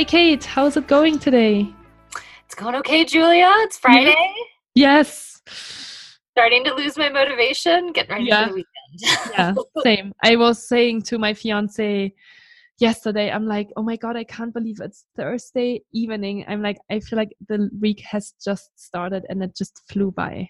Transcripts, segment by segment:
Hi, Kate. How's it going today? It's going okay, Julia. It's Friday. Yes. Starting to lose my motivation. Getting ready Yeah. for the weekend. Yeah, same. I was saying to my fiance yesterday, I'm like, oh my God, I can't believe it's Thursday evening. I'm like, I feel like the week has just started and it just flew by.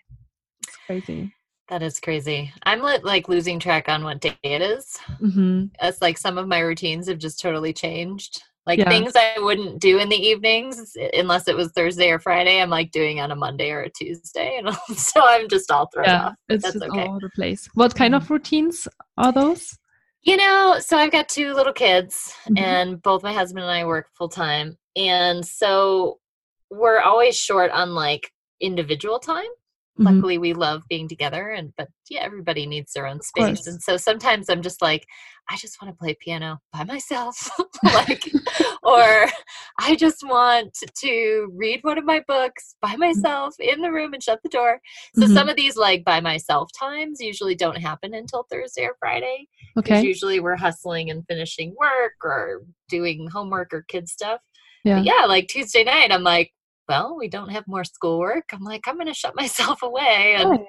It's crazy. that is crazy. I'm like losing track on what day it is. hmm It's like some of my routines have just totally changed. Like Yeah. things I wouldn't do in the evenings unless it was Thursday or Friday, I'm like doing on a Monday or a Tuesday. And so I'm just all thrown Yeah, off. it's That's okay. all over the place. What kind of routines are those? You know, so I've got two little kids, Mhm. and both my husband and I work full time. And so we're always short on like individual time. Mhm. Luckily, we love being together, and but yeah, everybody needs their own space. And so sometimes I'm just like, I just want to play piano by myself, like, or I just want to read one of my books by myself in the room and shut the door. So Mhm. some of these like by myself times usually don't happen until Thursday or Friday because Okay. usually we're hustling and finishing work or doing homework or kid stuff. Yeah. But yeah, like Tuesday night, I'm like, well, we don't have more schoolwork. I'm like, I'm gonna shut myself away and Oh,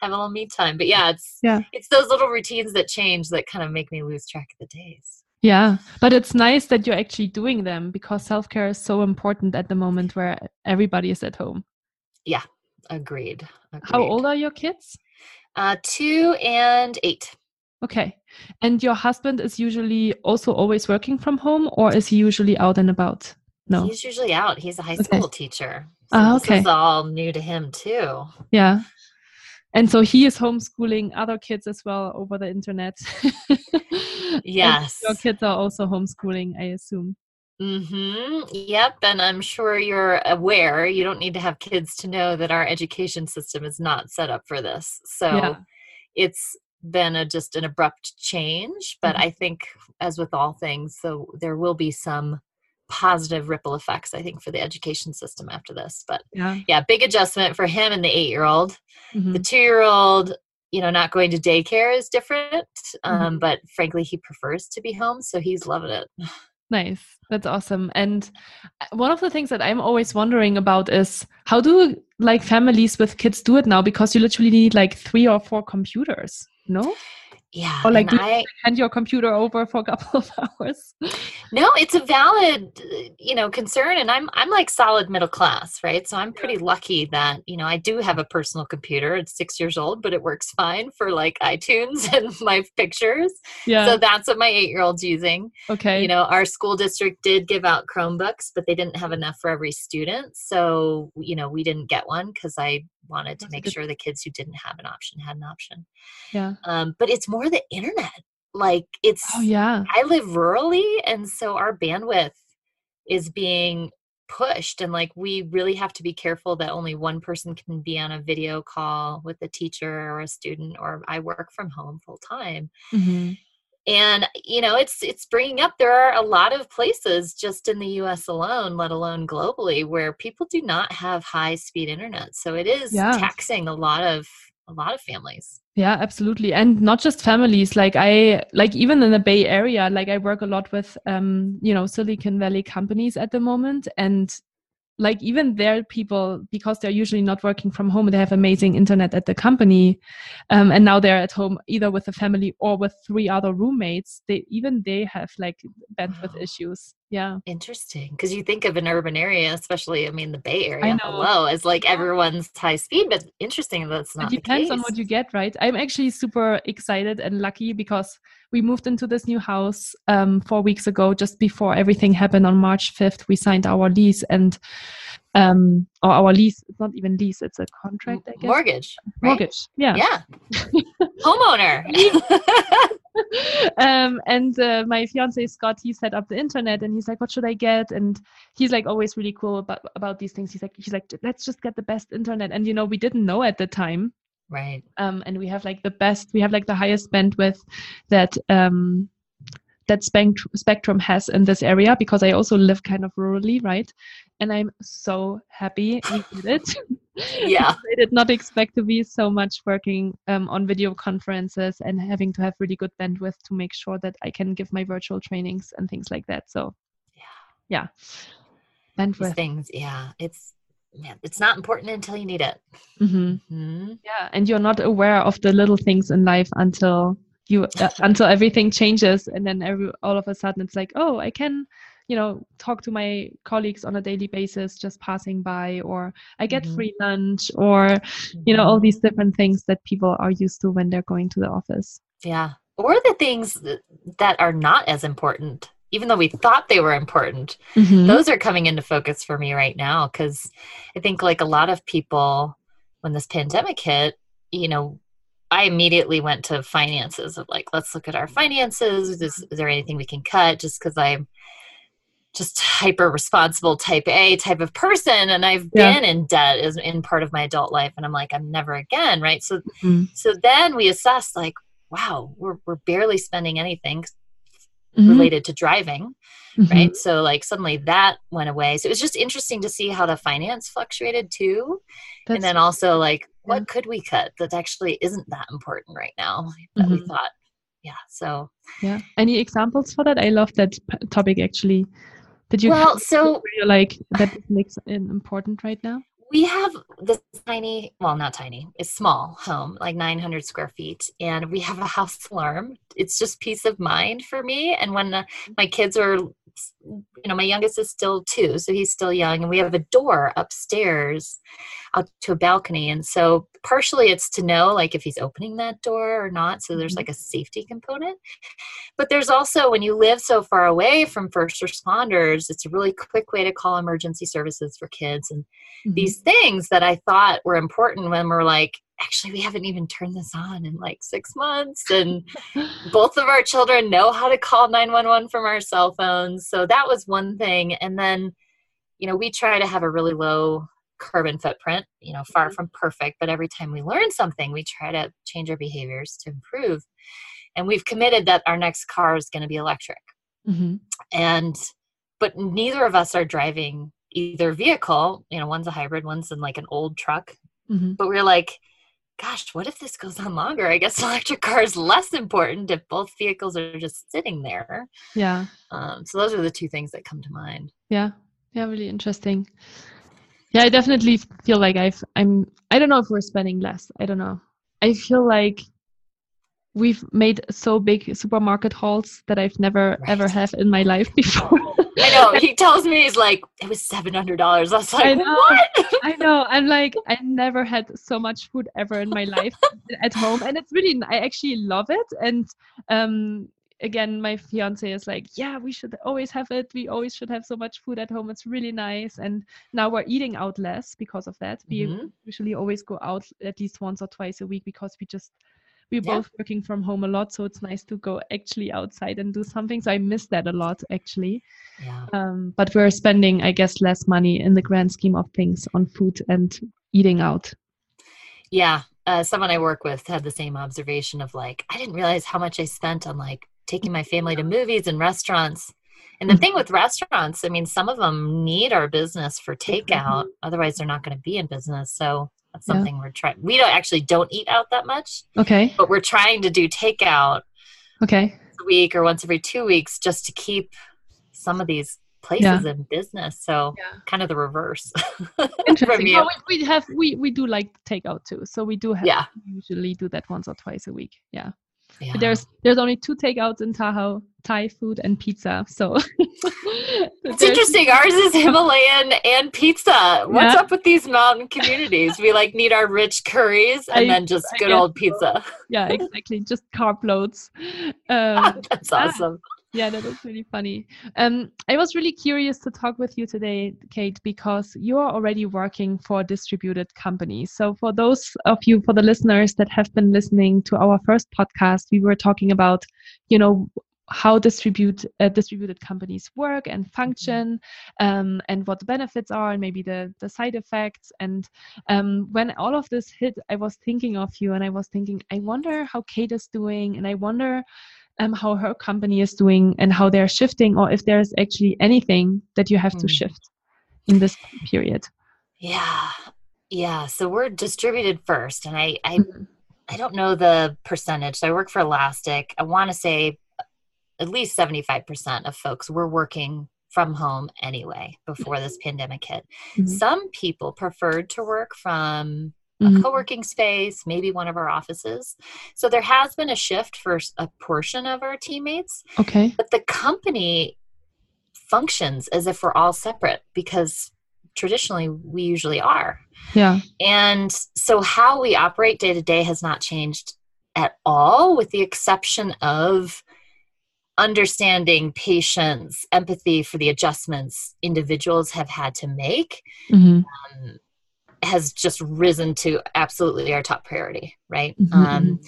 have a little me time. But yeah, it's Yeah. it's those little routines that change that kind of make me lose track of the days. Yeah, but it's nice that you're actually doing them because self care is so important at the moment where everybody is at home. Yeah, agreed. How old are your kids? Uh, two and eight. Okay. And your husband is usually also always working from home or is he usually out and about? No. He's usually out. He's a high Okay. school teacher. Ah, this okay. is all new to him too. Yeah. And so he is homeschooling other kids as well over the internet. And Yes. your kids are also homeschooling, I assume. Mm-hmm. Yep. And I'm sure you're aware you don't need to have kids to know that our education system is not set up for this. So Yeah. it's been a just an abrupt change. But Mhm. I think as with all things, so there will be some positive ripple effects, I think, for the education system after this. But Yeah. yeah, big adjustment for him and the eight year old. Mhm. The two year old, you know, not going to daycare is different. Um, Mhm. but frankly, he prefers to be home. So he's loving it. Nice. That's awesome. And uh, one of the things that I'm always wondering about is how do like families with kids do it now? Because you literally need like three or four computers, no? Yeah. Or like and do you I, hand your computer over for a couple of hours. No, it's a valid, you know, concern, and I'm I'm like solid middle class, right? So I'm pretty lucky that you know I do have a personal computer. It's six years old, but it works fine for like iTunes and my pictures. Yeah. So that's what my eight year old's using. okay. You know, our school district did give out Chromebooks, but they didn't have enough for every student. So you know, we didn't get one because I wanted to That's make good- sure the kids who didn't have an option had an option. yeah. Um, but it's more the internet. Like it's Oh yeah. I live rurally, and so our bandwidth is being pushed. And like, we really have to be careful that only one person can be on a video call with a teacher or a student, or I work from home full time. hmm And you know, it's it's bringing up there are a lot of places just in the U.S. alone, let alone globally, where people do not have high speed internet. So it is Yeah. taxing a lot of a lot of families. Yeah, absolutely. And not just families. Like I like even in the Bay Area, like I work a lot with um, you know, Silicon Valley companies at the moment. And like even their people because they're usually not working from home, they have amazing internet at the company. Um, and now they're at home either with the family or with three other roommates. They even they have like bandwidth Wow. issues. Yeah. Interesting, because you think of an urban area, especially I mean the Bay Area, hello, as like everyone's high speed, but interesting that's not it depends on what you get right? I'm actually super excited and lucky because we moved into this new house um, four weeks ago just before everything happened on march 5th we signed our lease and um or our lease it's not even lease it's a contract i guess Mortgage, right? mortgage yeah Yeah, homeowner. um, and uh, my fiance Scott, he set up the internet, and he's like, "What should I get?" And he's like always really cool about about these things. He's like, he's like, let's just get the best internet. And you know, we didn't know at the time, right? Um, and we have like the best, we have like the highest bandwidth that um that spectrum has in this area because I also live kind of rurally, right? And I'm so happy we did it. yeah. I did not expect to be so much working um, on video conferences and having to have really good bandwidth to make sure that I can give my virtual trainings and things like that. So, yeah, yeah, bandwidth These things. Yeah, it's man, it's not important until you need it. Mm-hmm. Mm-hmm. Yeah, and you're not aware of the little things in life until you uh, until everything changes, and then every all of a sudden it's like, oh, I can you know talk to my colleagues on a daily basis just passing by or i get mm-hmm. free lunch or mm-hmm. you know all mm-hmm. these different things that people are used to when they're going to the office yeah or the things that are not as important even though we thought they were important mm-hmm. those are coming into focus for me right now because i think like a lot of people when this pandemic hit you know I immediately went to finances of like, let's look at our finances. Is, is there anything we can cut? Just because I'm just hyper responsible type A type of person and I've yeah. been in debt as in part of my adult life and I'm like I'm never again right so mm-hmm. so then we assess like wow we're we're barely spending anything mm-hmm. related to driving mm-hmm. right so like suddenly that went away so it was just interesting to see how the finance fluctuated too That's and then also like. What could we cut that actually isn't that important right now that we mm-hmm. thought yeah so yeah any examples for that i love that p- topic actually did you well, so you're like that makes it important right now? We have this tiny, well, not tiny, it's small home, like 900 square feet, and we have a house alarm. It's just peace of mind for me. And when the, my kids are you know, my youngest is still two, so he's still young, and we have a door upstairs out to a balcony. And so, partially, it's to know like if he's opening that door or not. So, there's mm-hmm. like a safety component. But there's also, when you live so far away from first responders, it's a really quick way to call emergency services for kids. And mm-hmm. these things that I thought were important when we're like, actually we haven't even turned this on in like six months and both of our children know how to call 911 from our cell phones so that was one thing and then you know we try to have a really low carbon footprint you know far mm-hmm. from perfect but every time we learn something we try to change our behaviors to improve and we've committed that our next car is going to be electric mm-hmm. and but neither of us are driving either vehicle you know one's a hybrid one's in like an old truck mm-hmm. but we're like gosh, what if this goes on longer? I guess electric car is less important if both vehicles are just sitting there. Yeah. Um, so those are the two things that come to mind. Yeah. Yeah. Really interesting. Yeah, I definitely feel like I've, I'm, I don't know if we're spending less. I don't know. I feel like we've made so big supermarket hauls that I've never right. ever have in my life before. I know. He tells me he's like, it was seven hundred dollars. I was like, I know, what? I know. I'm like, I never had so much food ever in my life at home, and it's really. I actually love it, and um, again, my fiance is like, yeah, we should always have it. We always should have so much food at home. It's really nice, and now we're eating out less because of that. Mm-hmm. We usually always go out at least once or twice a week because we just we're yeah. both working from home a lot so it's nice to go actually outside and do something so i miss that a lot actually yeah. Um, but we're spending i guess less money in the grand scheme of things on food and eating out yeah uh, someone i work with had the same observation of like i didn't realize how much i spent on like taking my family to movies and restaurants and the mm-hmm. thing with restaurants i mean some of them need our business for takeout otherwise they're not going to be in business so that's something yeah. we're trying. We don't actually don't eat out that much. Okay. But we're trying to do takeout. Okay. A week or once every two weeks, just to keep some of these places yeah. in business. So yeah. kind of the reverse. Interesting. Well, we, we, have we we do like takeout too. So we do have yeah. usually do that once or twice a week. Yeah. Yeah. There's there's only two takeouts in Tahoe, Thai food and pizza. So it's interesting. Ours is Himalayan and pizza. What's yeah. up with these mountain communities? We like need our rich curries and I, then just good old pizza. Yeah, exactly. Just carb loads. Um, That's awesome. Yeah, that was really funny. Um, I was really curious to talk with you today, Kate, because you are already working for distributed company. So, for those of you, for the listeners that have been listening to our first podcast, we were talking about, you know, how distribute uh, distributed companies work and function um, and what the benefits are and maybe the the side effects and um, when all of this hit i was thinking of you and i was thinking i wonder how kate is doing and i wonder um, how her company is doing and how they're shifting, or if there's actually anything that you have mm. to hmm. shift in this period. Yeah, yeah. So we're distributed first, and I I, mm-hmm. I don't know the percentage. So I work for Elastic. I want to say at least seventy five percent of folks were working from home anyway before this pandemic hit. Mm-hmm. Some people preferred to work from mm-hmm. a co-working space, maybe one of our offices. So there has been a shift for a portion of our teammates. Okay. But the company functions as if we're all separate because traditionally we usually are. Yeah. And so how we operate day to day has not changed at all with the exception of understanding patience empathy for the adjustments individuals have had to make mm-hmm. um, has just risen to absolutely our top priority, right? Mm-hmm. Um,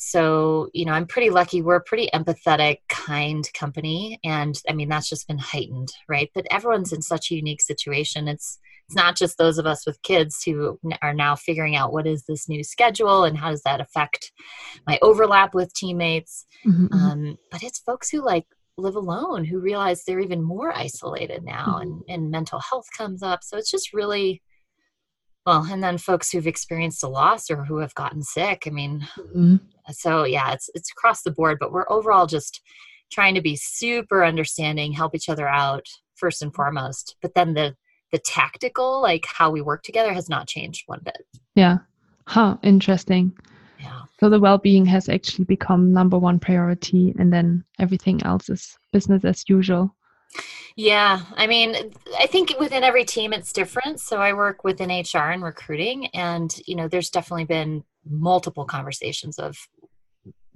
so, you know, I'm pretty lucky. We're a pretty empathetic, kind company. And I mean, that's just been heightened, right? But everyone's in such a unique situation. It's, it's not just those of us with kids who are now figuring out what is this new schedule and how does that affect my overlap with teammates. Mm-hmm. mm-hmm. Um, but it's folks who like live alone who realize they're even more isolated now mm-hmm. and, and mental health comes up. So it's just really well and then folks who've experienced a loss or who have gotten sick i mean mm-hmm. so yeah it's it's across the board but we're overall just trying to be super understanding help each other out first and foremost but then the the tactical like how we work together has not changed one bit. Yeah. Huh interesting. Yeah. So the well-being has actually become number one priority and then everything else is business as usual yeah, I mean, I think within every team it's different. So I work within HR and recruiting, and you know, there's definitely been multiple conversations of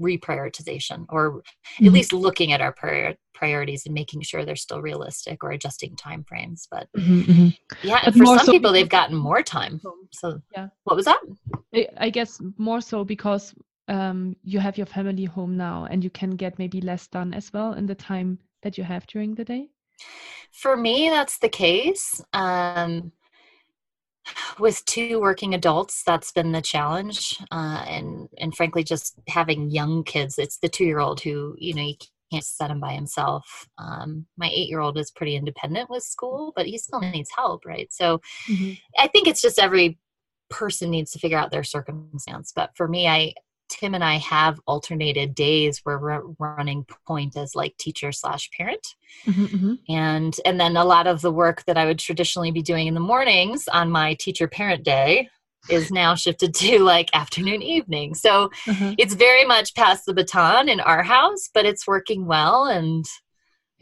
reprioritization, or mm-hmm. at least looking at our prior- priorities and making sure they're still realistic or adjusting time frames. But mm-hmm, mm-hmm. yeah, but for some so people, they've gotten more time. So yeah, what was that? I guess more so because um, you have your family home now, and you can get maybe less done as well in the time that you have during the day? For me, that's the case. Um, with two working adults, that's been the challenge, uh, and and frankly, just having young kids. It's the two year old who you know you can't set him by himself. Um, my eight year old is pretty independent with school, but he still needs help, right? So, mm-hmm. I think it's just every person needs to figure out their circumstance. But for me, I Tim and I have alternated days where we're running point as like teacher slash parent. Mm-hmm, mm-hmm. And and then a lot of the work that I would traditionally be doing in the mornings on my teacher parent day is now shifted to like afternoon evening. So mm-hmm. it's very much past the baton in our house, but it's working well and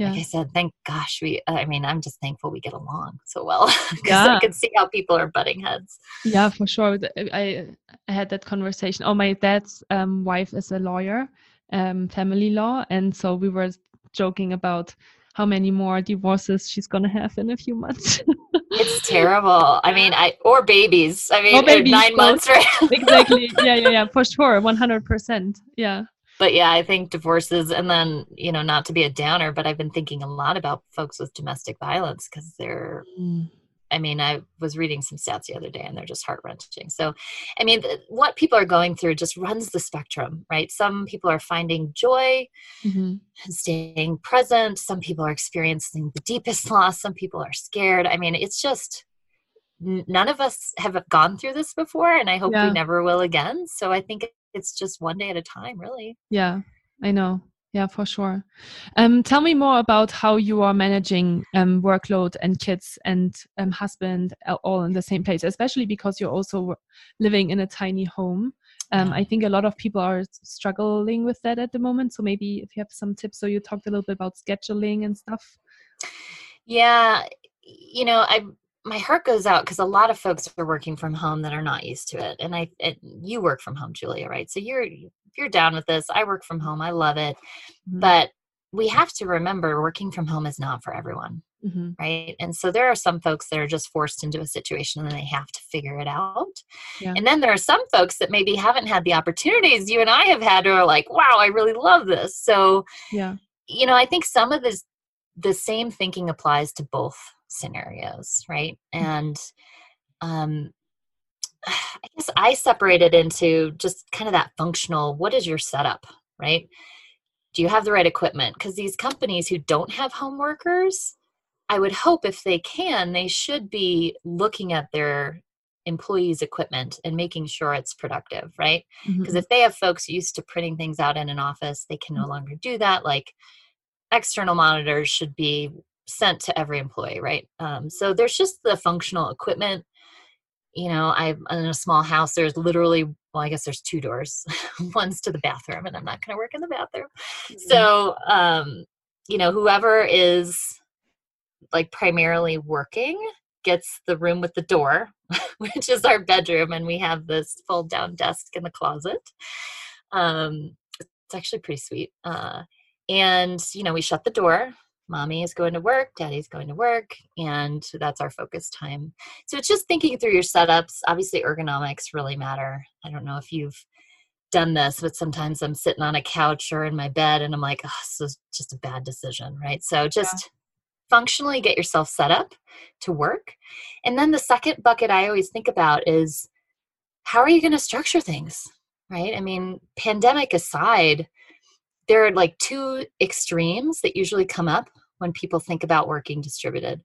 yeah. like I said, thank gosh we I mean, I'm just thankful we get along so well because yeah. I can see how people are butting heads. Yeah, for sure. I I had that conversation. Oh, my dad's um, wife is a lawyer, um, family law, and so we were joking about how many more divorces she's gonna have in a few months. it's terrible. I mean, I or babies. I mean, babies, nine months, right? exactly. Yeah, yeah, yeah, for sure, one hundred percent. Yeah but yeah, I think divorces, and then you know, not to be a downer, but I've been thinking a lot about folks with domestic violence because they're. Mm. I mean, I was reading some stats the other day, and they're just heart wrenching. So, I mean, what people are going through just runs the spectrum, right? Some people are finding joy mm-hmm. and staying present. Some people are experiencing the deepest loss. Some people are scared. I mean, it's just none of us have gone through this before and i hope yeah. we never will again so i think it's just one day at a time, really. Yeah, I know. Yeah, for sure. Um, tell me more about how you are managing um, workload and kids and um, husband all in the same place, especially because you're also living in a tiny home. Um, I think a lot of people are struggling with that at the moment. So maybe if you have some tips, so you talked a little bit about scheduling and stuff. Yeah, you know, I my heart goes out because a lot of folks are working from home that are not used to it and i it, you work from home julia right so you're you're down with this i work from home i love it mm-hmm. but we have to remember working from home is not for everyone. Mhm. right? And so there are some folks that are just forced into a situation and they have to figure it out. Yeah. And then there are some folks that maybe haven't had the opportunities you and I have had who are like, wow, I really love this. So, Yeah. you know, I think some of this the same thinking applies to both scenarios, right? And um I guess I separate it into just kind of that functional what is your setup, right? Do you have the right equipment? Because these companies who don't have home workers, I would hope if they can, they should be looking at their employees' equipment and making sure it's productive, right? Because Mhm. if they have folks used to printing things out in an office, they can no longer do that. Like external monitors should be sent to every employee, right? Um, so there's just the functional equipment. You know, I'm in a small house. There's literally, well, I guess there's two doors. One's to the bathroom, and I'm not going to work in the bathroom. So, um, you know, whoever is like primarily working gets the room with the door, which is our bedroom, and we have this fold down desk in the closet. Um, it's actually pretty sweet. Uh, and you know, we shut the door. Mommy is going to work, daddy's going to work, and that's our focus time. So it's just thinking through your setups. Obviously, ergonomics really matter. I don't know if you've done this, but sometimes I'm sitting on a couch or in my bed and I'm like, oh, this is just a bad decision, right? So just functionally get yourself set up to work. And then the second bucket I always think about is how are you going to structure things, right? I mean, pandemic aside, there are like two extremes that usually come up when people think about working distributed.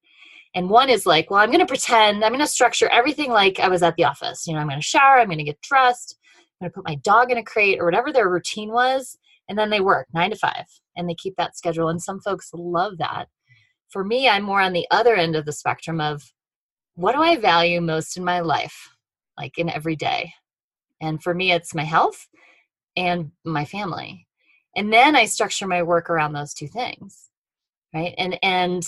And one is like, well, I'm going to pretend, I'm going to structure everything like I was at the office. You know, I'm going to shower, I'm going to get dressed, I'm going to put my dog in a crate or whatever their routine was. And then they work nine to five and they keep that schedule. And some folks love that. For me, I'm more on the other end of the spectrum of what do I value most in my life, like in every day? And for me, it's my health and my family. And then I structure my work around those two things. Right. And, and,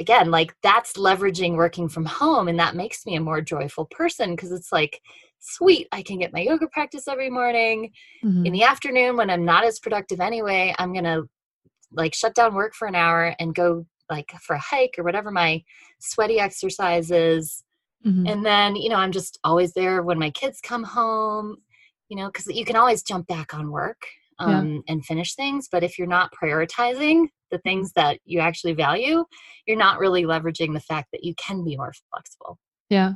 again like that's leveraging working from home and that makes me a more joyful person because it's like sweet i can get my yoga practice every morning Mhm. in the afternoon when i'm not as productive anyway i'm gonna like shut down work for an hour and go like for a hike or whatever my sweaty exercise is Mhm. and then you know i'm just always there when my kids come home you know because you can always jump back on work Yeah. um, and finish things but if you're not prioritizing the things that you actually value you're not really leveraging the fact that you can be more flexible yeah.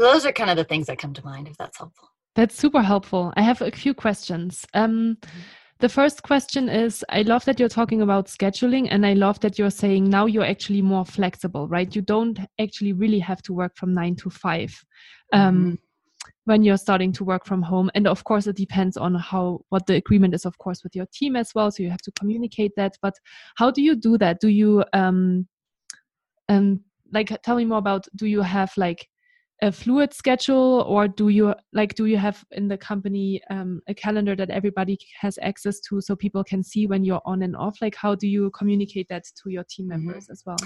so those are kind of the things that come to mind if that's helpful That's super helpful. I have a few questions. Um, the first question is I love that you're talking about scheduling, and I love that you're saying now you're actually more flexible, right? You don't actually really have to work from nine to five um, when you're starting to work from home. And of course, it depends on how what the agreement is, of course, with your team as well. So you have to communicate that. But how do you do that? Do you um, um, like tell me more about? Do you have like a fluid schedule or do you like do you have in the company um, a calendar that everybody has access to so people can see when you're on and off like how do you communicate that to your team Mhm. members as well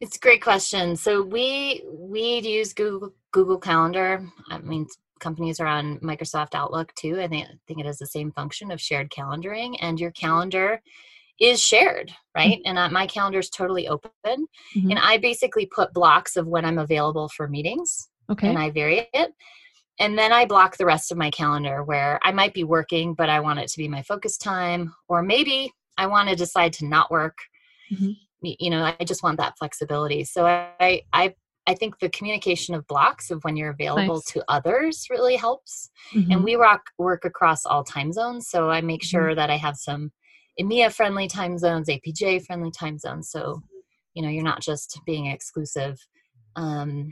It's a great question. So we we use Google Google Calendar. I mean, companies are on Microsoft Outlook too. I think I think it has the same function of shared calendaring, and your calendar is shared, right? And uh, my calendar is totally open, Mhm. and I basically put blocks of when I'm available for meetings, okay and I vary it. And then I block the rest of my calendar where I might be working, but I want it to be my focus time, or maybe I want to decide to not work Mhm. you know i just want that flexibility so i i i think the communication of blocks of when you're available Nice. to others really helps Mhm. and we rock work across all time zones so i make Mhm. sure that i have some emea friendly time zones apj friendly time zones so you know you're not just being exclusive um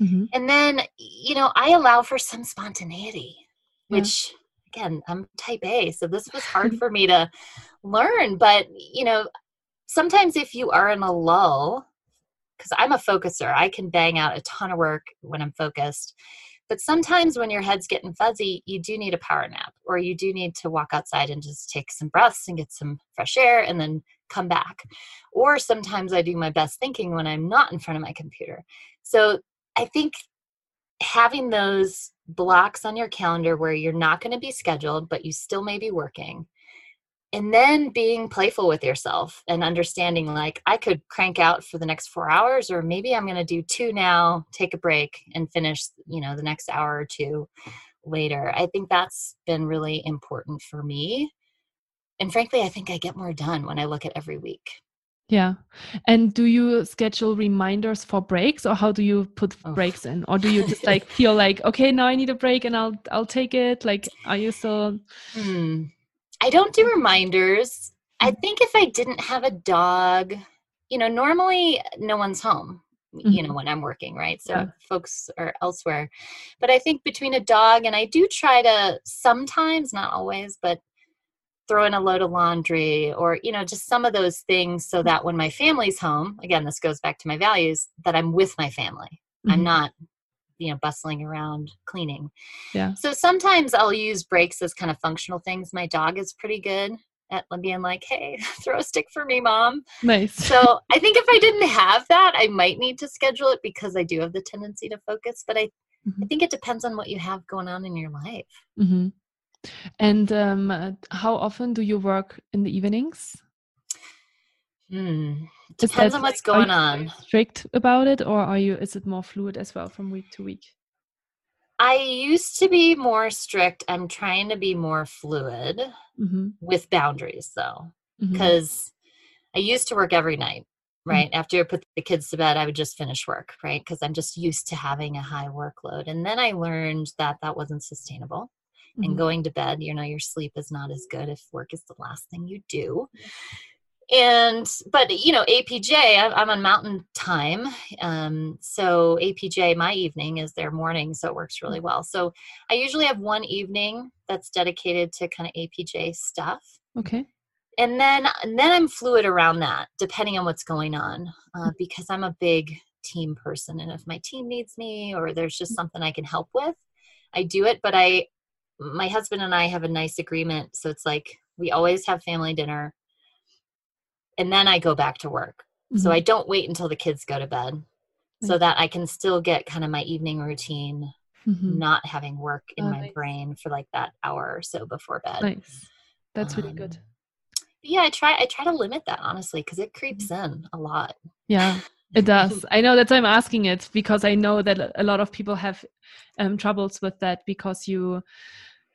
Mhm. and then you know i allow for some spontaneity Yeah. which again i'm type a so this was hard for me to learn but you know sometimes if you are in a lull because i'm a focuser i can bang out a ton of work when i'm focused but sometimes when your head's getting fuzzy you do need a power nap or you do need to walk outside and just take some breaths and get some fresh air and then come back or sometimes i do my best thinking when i'm not in front of my computer. So i think having those blocks on your calendar where you're not going to be scheduled but you still may be working and then being playful with yourself and understanding like I could crank out for the next 4 hours or maybe I'm going to do two now, take a break and finish, you know, the next hour or two later. I think that's been really important for me. And frankly, I think I get more done when I look at every week. Yeah. And do you schedule reminders for breaks or how do you put oh. breaks in? Or do you just like feel like, okay, now I need a break and I'll I'll take it? Like are you still hmm. I don't do reminders. I mm. think if I didn't have a dog, you know, normally no one's home, mm-hmm. you know, when I'm working, right? So yeah. folks are elsewhere. But I think between a dog and I do try to sometimes, not always, but throw in a load of laundry or you know just some of those things so that when my family's home again this goes back to my values that i'm with my family mm-hmm. i'm not you know bustling around cleaning yeah so sometimes i'll use breaks as kind of functional things my dog is pretty good at being like hey throw a stick for me mom nice so i think if i didn't have that i might need to schedule it because i do have the tendency to focus but i mm-hmm. i think it depends on what you have going on in your life mm-hmm. And um, uh, how often do you work in the evenings? Hmm. Depends that, on what's going on. Strict about it, or are you? Is it more fluid as well from week to week? I used to be more strict. I'm trying to be more fluid mm-hmm. with boundaries, though, because mm-hmm. I used to work every night. Mm-hmm. Right mm-hmm. after I put the kids to bed, I would just finish work. Right, because I'm just used to having a high workload. And then I learned that that wasn't sustainable mm-hmm. and going to bed you know your sleep is not as good if work is the last thing you do and but you know apj i'm on mountain time um, so apj my evening is their morning so it works really mm-hmm. well so i usually have one evening that's dedicated to kind of apj stuff okay and then and then i'm fluid around that depending on what's going on uh, mm-hmm. because i'm a big team person and if my team needs me or there's just mm-hmm. something i can help with i do it but i my husband and I have a nice agreement. So it's like we always have family dinner and then I go back to work. Mm-hmm. So I don't wait until the kids go to bed mm-hmm. so that I can still get kind of my evening routine, mm-hmm. not having work in oh, my brain for like that hour or so before bed. Nice. That's um, really good. Yeah, I try I try to limit that honestly because it creeps mm-hmm. in a lot. Yeah. It does. I know that's why I'm asking it because I know that a lot of people have um, troubles with that because you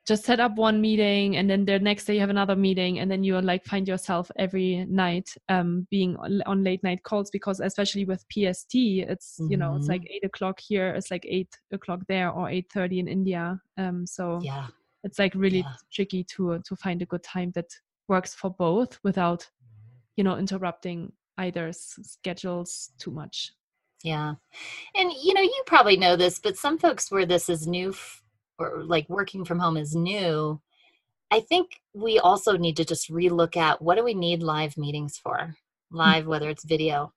just set up one meeting and then the next day you have another meeting and then you like find yourself every night um, being on, on, late night calls because especially with PST it's mm-hmm. you know it's like mm-hmm. eight o'clock here it's like eight o'clock there or eight thirty in India um, so yeah it's like really yeah. tricky to to find a good time that works for both without you know interrupting either schedules too much. Yeah. And you know, you probably know this, but some folks where this is new or like working from home is new, I think we also need to just relook at what do we need live meetings for? Live, mm-hmm. whether it's video.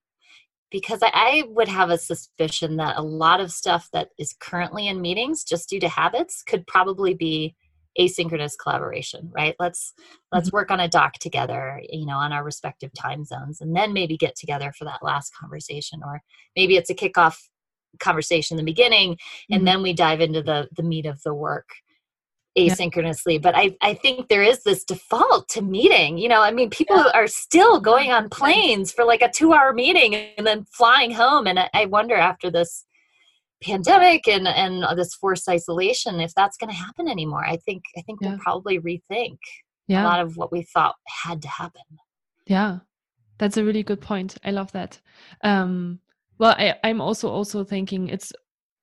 Because I, I would have a suspicion that a lot of stuff that is currently in meetings, just due to habits, could probably be asynchronous collaboration right let's let's mm-hmm. work on a doc together you know on our respective time zones and then maybe get together for that last conversation or maybe it's a kickoff conversation in the beginning and mm-hmm. then we dive into the the meat of the work asynchronously yeah. but i i think there is this default to meeting you know i mean people yeah. are still going on planes for like a 2 hour meeting and then flying home and i wonder after this pandemic and and this forced isolation if that's going to happen anymore i think i think yeah. we'll probably rethink a lot of what we thought had to happen yeah that's a really good point i love that um well I, i'm also also thinking it's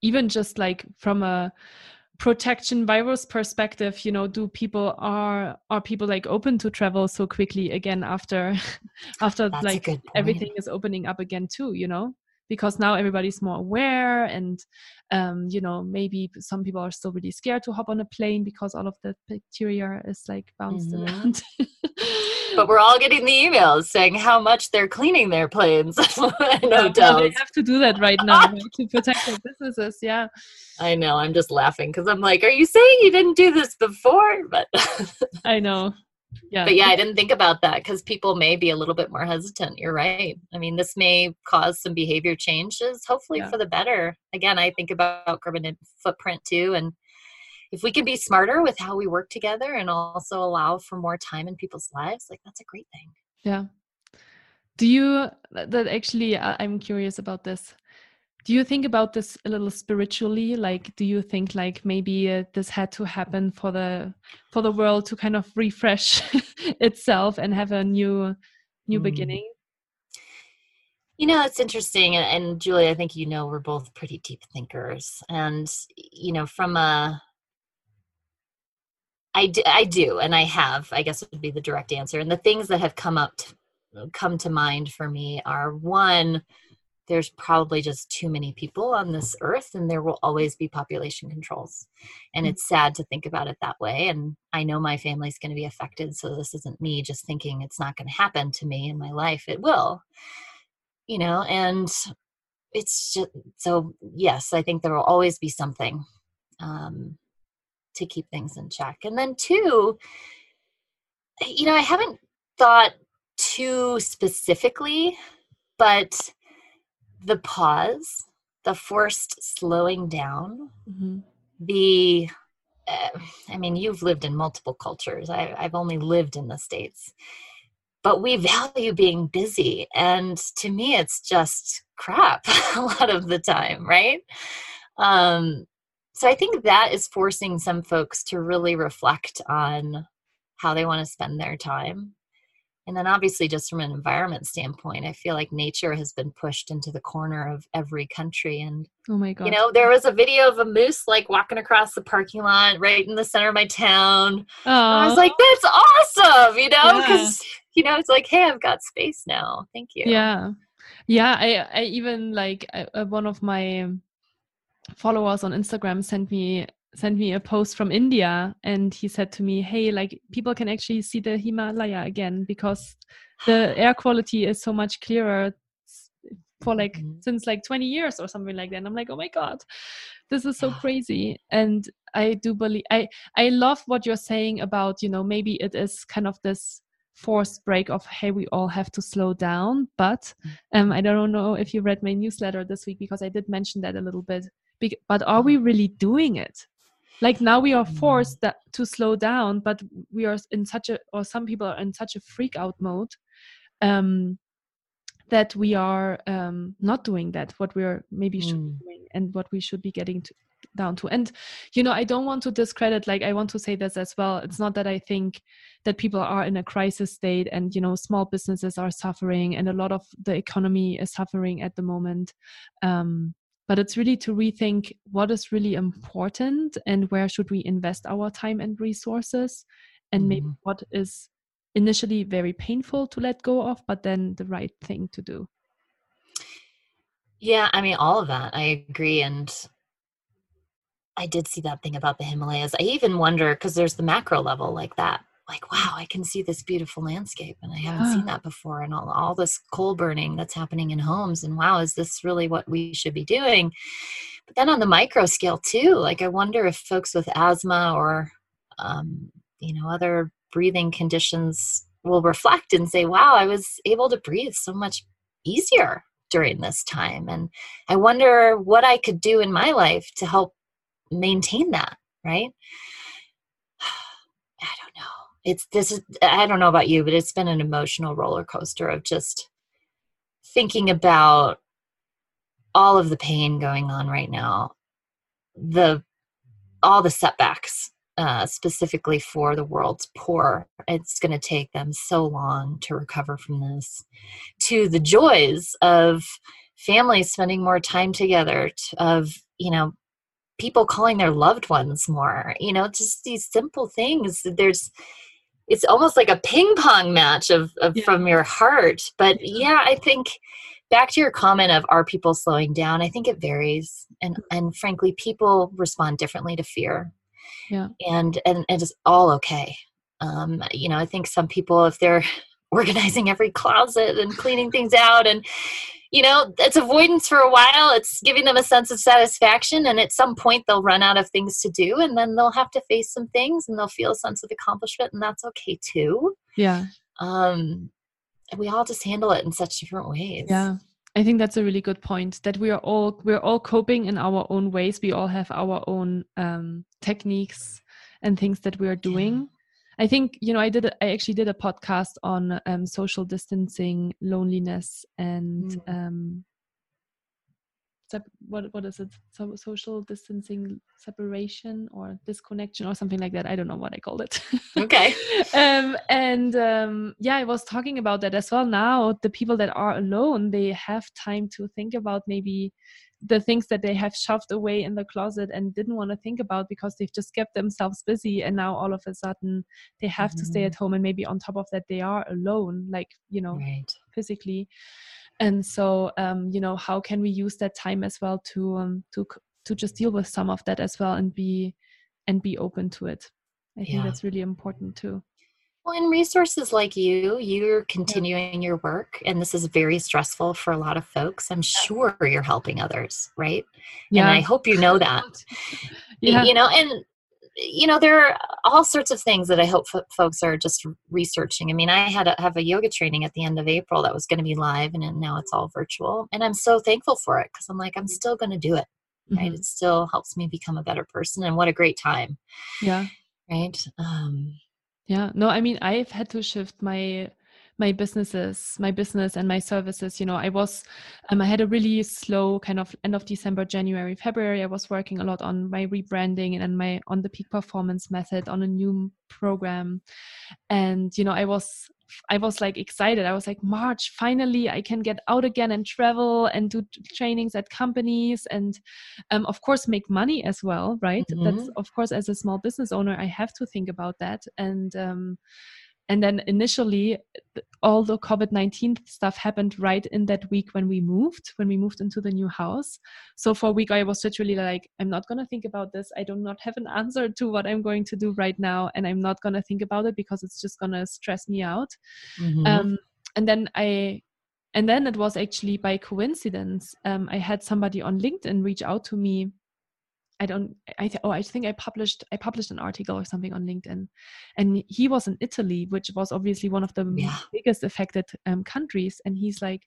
even just like from a protection virus perspective you know do people are are people like open to travel so quickly again after after That's like everything is opening up again too you know because now everybody's more aware and um, you know maybe some people are still really scared to hop on a plane because all of the bacteria is like bounced mm-hmm. around but we're all getting the emails saying how much they're cleaning their planes hotels. Well, they have to do that right now right, to protect their businesses. Yeah. I know. I'm just laughing because I'm like, are you saying you didn't do this before? But I know yeah. But yeah i didn't think about that because people may be a little bit more hesitant you're right. I mean this may cause some behavior changes hopefully yeah. for the better. Again i think about carbon footprint too and if we can be smarter with how we work together and also allow for more time in people's lives like that's a great thing. Yeah. Do you that actually i'm curious about this do you think about this a little spiritually like do you think like maybe uh, this had to happen for the for the world to kind of refresh itself and have a new new mm. beginning you know it's interesting and, and julie i think you know we're both pretty deep thinkers and you know from a I do, I do and i have i guess would be the direct answer and the things that have come up to, come to mind for me are one there's probably just too many people on this earth and there will always be population controls. And mm. it's sad to think about it that way and i know my family's going to be affected so this isn't me just thinking it's not going to happen to me in my life. It will you know and it's just so yes i think there will always be something um, to keep things in check. And then two you know i haven't thought too specifically but the pause, the forced slowing down, mm-hmm. the uh, I mean, you've lived in multiple cultures. I, I've only lived in the States. But we value being busy. And to me, it's just crap a lot of the time, right? Um, so I think that is forcing some folks to really reflect on how they want to spend their time and then obviously just from an environment standpoint i feel like nature has been pushed into the corner of every country. And oh my god. you know there was a video of a moose like walking across the parking lot right in the center of my town. I was like that's awesome you know because yeah. you know it's like hey i've got space now. Thank you. Yeah. Yeah i i even like I, uh, one of my followers on instagram sent me sent me a post from India and he said to me, Hey, like people can actually see the Himalaya again because the air quality is so much clearer for like mm-hmm. since like 20 years or something like that. And I'm like, oh my God, this is so crazy. And I do believe I I love what you're saying about, you know, maybe it is kind of this forced break of hey we all have to slow down but mm. um i don't know if you read my newsletter this week because i did mention that a little bit but are we really doing it like now we are mm. forced that, to slow down but we are in such a or some people are in such a freak out mode um that we are um not doing that what we're maybe should mm. be doing and what we should be getting to, down to and you know i don't want to discredit like i want to say this as well it's not that i think that people are in a crisis state and you know small businesses are suffering and a lot of the economy is suffering at the moment um but it's really to rethink what is really important and where should we invest our time and resources and mm-hmm. maybe what is initially very painful to let go of but then the right thing to do yeah i mean all of that i agree and i did see that thing about the himalayas i even wonder because there's the macro level like that like wow i can see this beautiful landscape and i haven't yeah. seen that before and all, all this coal burning that's happening in homes and wow is this really what we should be doing but then on the micro scale too like i wonder if folks with asthma or um, you know other breathing conditions will reflect and say wow i was able to breathe so much easier during this time and i wonder what i could do in my life to help maintain that right it's this is i don't know about you but it's been an emotional roller coaster of just thinking about all of the pain going on right now the all the setbacks uh, specifically for the world's poor. It's going to take them so long to recover from this to the joys of families spending more time together of you know people calling their loved ones more you know just these simple things. There's it's almost like a ping pong match of, of yeah. from your heart. But yeah. i think back to your comment of are people slowing down? I think it varies. And mm-hmm. and frankly people respond differently to fear. Yeah. And and it's all okay. Um you know i think some people if they're organizing every closet and cleaning things out and you know, it's avoidance for a while. It's giving them a sense of satisfaction. And at some point, they'll run out of things to do. And then they'll have to face some things and they'll feel a sense of accomplishment. And that's okay too. Yeah. Um, we all just handle it in such different ways. Yeah. I think that's a really good point that we are all we're all coping in our own ways. We all have our own um, techniques and things that we are doing. I think you know I did I actually did a podcast on um, social distancing, loneliness, and mm. um, what what is it? So, social distancing, separation, or disconnection, or something like that. I don't know what I called it. Okay. um, and um, yeah, I was talking about that as well. Now the people that are alone, they have time to think about maybe the things that they have shoved away in the closet and didn't want to think about because they've just kept themselves busy and now all of a sudden they have mm-hmm. to stay at mm-hmm. home and maybe on top of that they are alone like you know right. physically and so um, you know how can we use that time as well to um, to to just deal with some of that as well and be and be open to it i think that's really important too well, in resources like you, you're continuing your work, and this is very stressful for a lot of folks. I'm sure you're helping others, right? Yeah. And I hope you know that. yeah. You know, and you know there are all sorts of things that I hope f- folks are just researching. I mean, I had a, have a yoga training at the end of April that was going to be live, and now it's all virtual, and I'm so thankful for it because I'm like I'm still going to do it. Right? Mm-hmm. It still helps me become a better person, and what a great time. Yeah. Right. Um, yeah no i mean i've had to shift my my businesses my business and my services you know i was um, i had a really slow kind of end of december january february i was working a lot on my rebranding and my on the peak performance method on a new program. And you know i was I was like excited. I was like, March, finally, I can get out again and travel and do trainings at companies and, um, of course, make money as well, right? Mm-hmm. That's, of course, as a small business owner, I have to think about that. And, um, and then initially all the covid-19 stuff happened right in that week when we moved when we moved into the new house. So for a week i was literally like i'm not going to think about this. I do not have an answer to what i'm going to do right now and i'm not going to think about it because it's just going to stress me out. Mm-hmm. um, and then i and then it was actually by coincidence um, i had somebody on linkedin reach out to me I don't I th- oh I think I published I published an article or something on LinkedIn. And he was in Italy which was obviously one of the yeah. biggest affected um, countries. And he's like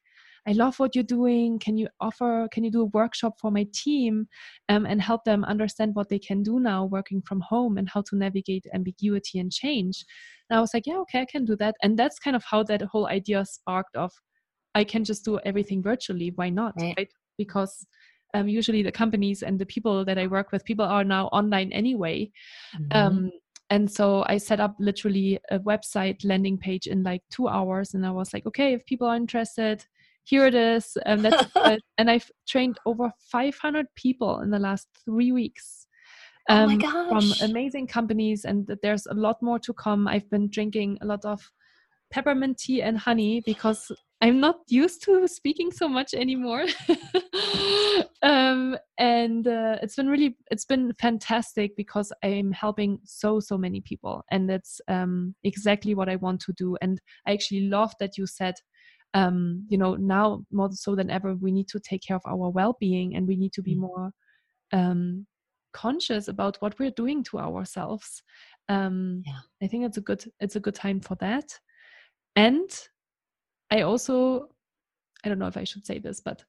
I love what you're doing. Can you offer can you do a workshop for my team um, and help them understand what they can do now working from home and how to navigate ambiguity and change? And I was like yeah okay I can do that. And that's kind of how that whole idea sparked of I can just do everything virtually. Why not? Right, right? because um, usually the companies and the people that I work with, people are now online anyway. Mm-hmm. Um, and so I set up literally a website landing page in like two hours, and I was like, okay, if people are interested, here it is. Um, that's and I've trained over 500 people in the last three weeks. Um, oh from amazing companies, and there's a lot more to come. I've been drinking a lot of peppermint tea and honey because I'm not used to speaking so much anymore. um, and uh, it's been really, it's been fantastic because I'm helping so, so many people. And that's um, exactly what I want to do. And I actually love that you said, um, you know, now more so than ever, we need to take care of our well being and we need to be mm. more um, conscious about what we're doing to ourselves. Um, yeah. I think it's a good, it's a good time for that. And I also, I don't know if I should say this, but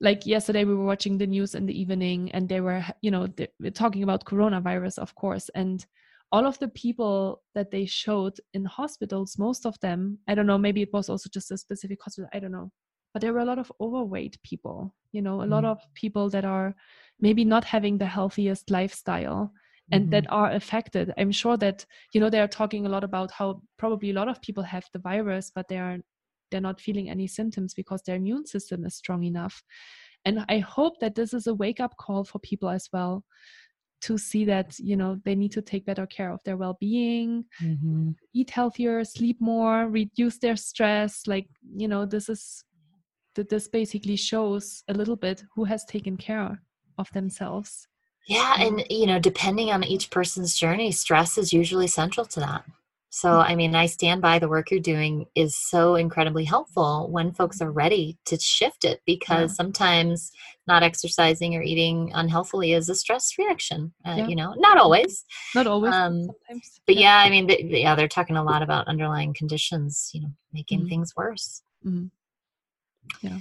like yesterday we were watching the news in the evening and they were, you know, they were talking about coronavirus, of course. And all of the people that they showed in hospitals, most of them, I don't know, maybe it was also just a specific hospital, I don't know. But there were a lot of overweight people, you know, a mm. lot of people that are maybe not having the healthiest lifestyle and mm-hmm. that are affected i'm sure that you know they are talking a lot about how probably a lot of people have the virus but they are they're not feeling any symptoms because their immune system is strong enough. And i hope that this is a wake up call for people as well to see that you know they need to take better care of their well-being mm-hmm. eat healthier sleep more reduce their stress. Like you know this is that this basically shows a little bit who has taken care of themselves. Yeah and you know depending on each person's journey stress is usually central to that so, mm. I mean, I stand by the work you're doing is so incredibly helpful when folks are ready to shift it because yeah. sometimes not exercising or eating unhealthily is a stress reaction. Uh, yeah. You know, not always. Not always. Um, but yeah. I mean, yeah, they're talking a lot about underlying conditions, you know, making mm-hmm. things worse. Mm-hmm. Yeah.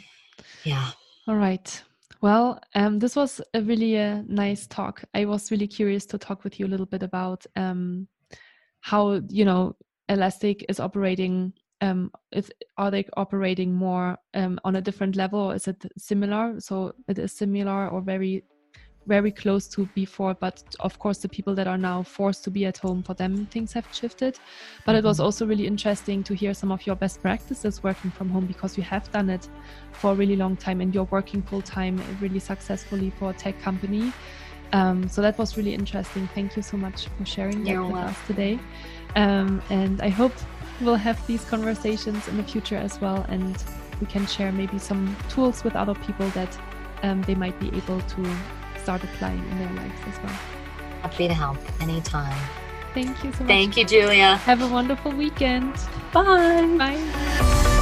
Yeah. All right. Well, um, this was a really uh, nice talk. I was really curious to talk with you a little bit about um, how you know Elastic is operating. Um, if are they operating more um, on a different level, or is it similar? So it is similar or very very close to before but of course the people that are now forced to be at home for them things have shifted but it was mm-hmm. also really interesting to hear some of your best practices working from home because you have done it for a really long time and you're working full time really successfully for a tech company um, so that was really interesting thank you so much for sharing that with us today um, and i hope we'll have these conversations in the future as well and we can share maybe some tools with other people that um, they might be able to start applying in their lives as well. Happy to help anytime. Thank you so much. Thank you, Julia. Have a wonderful weekend. Bye. Bye.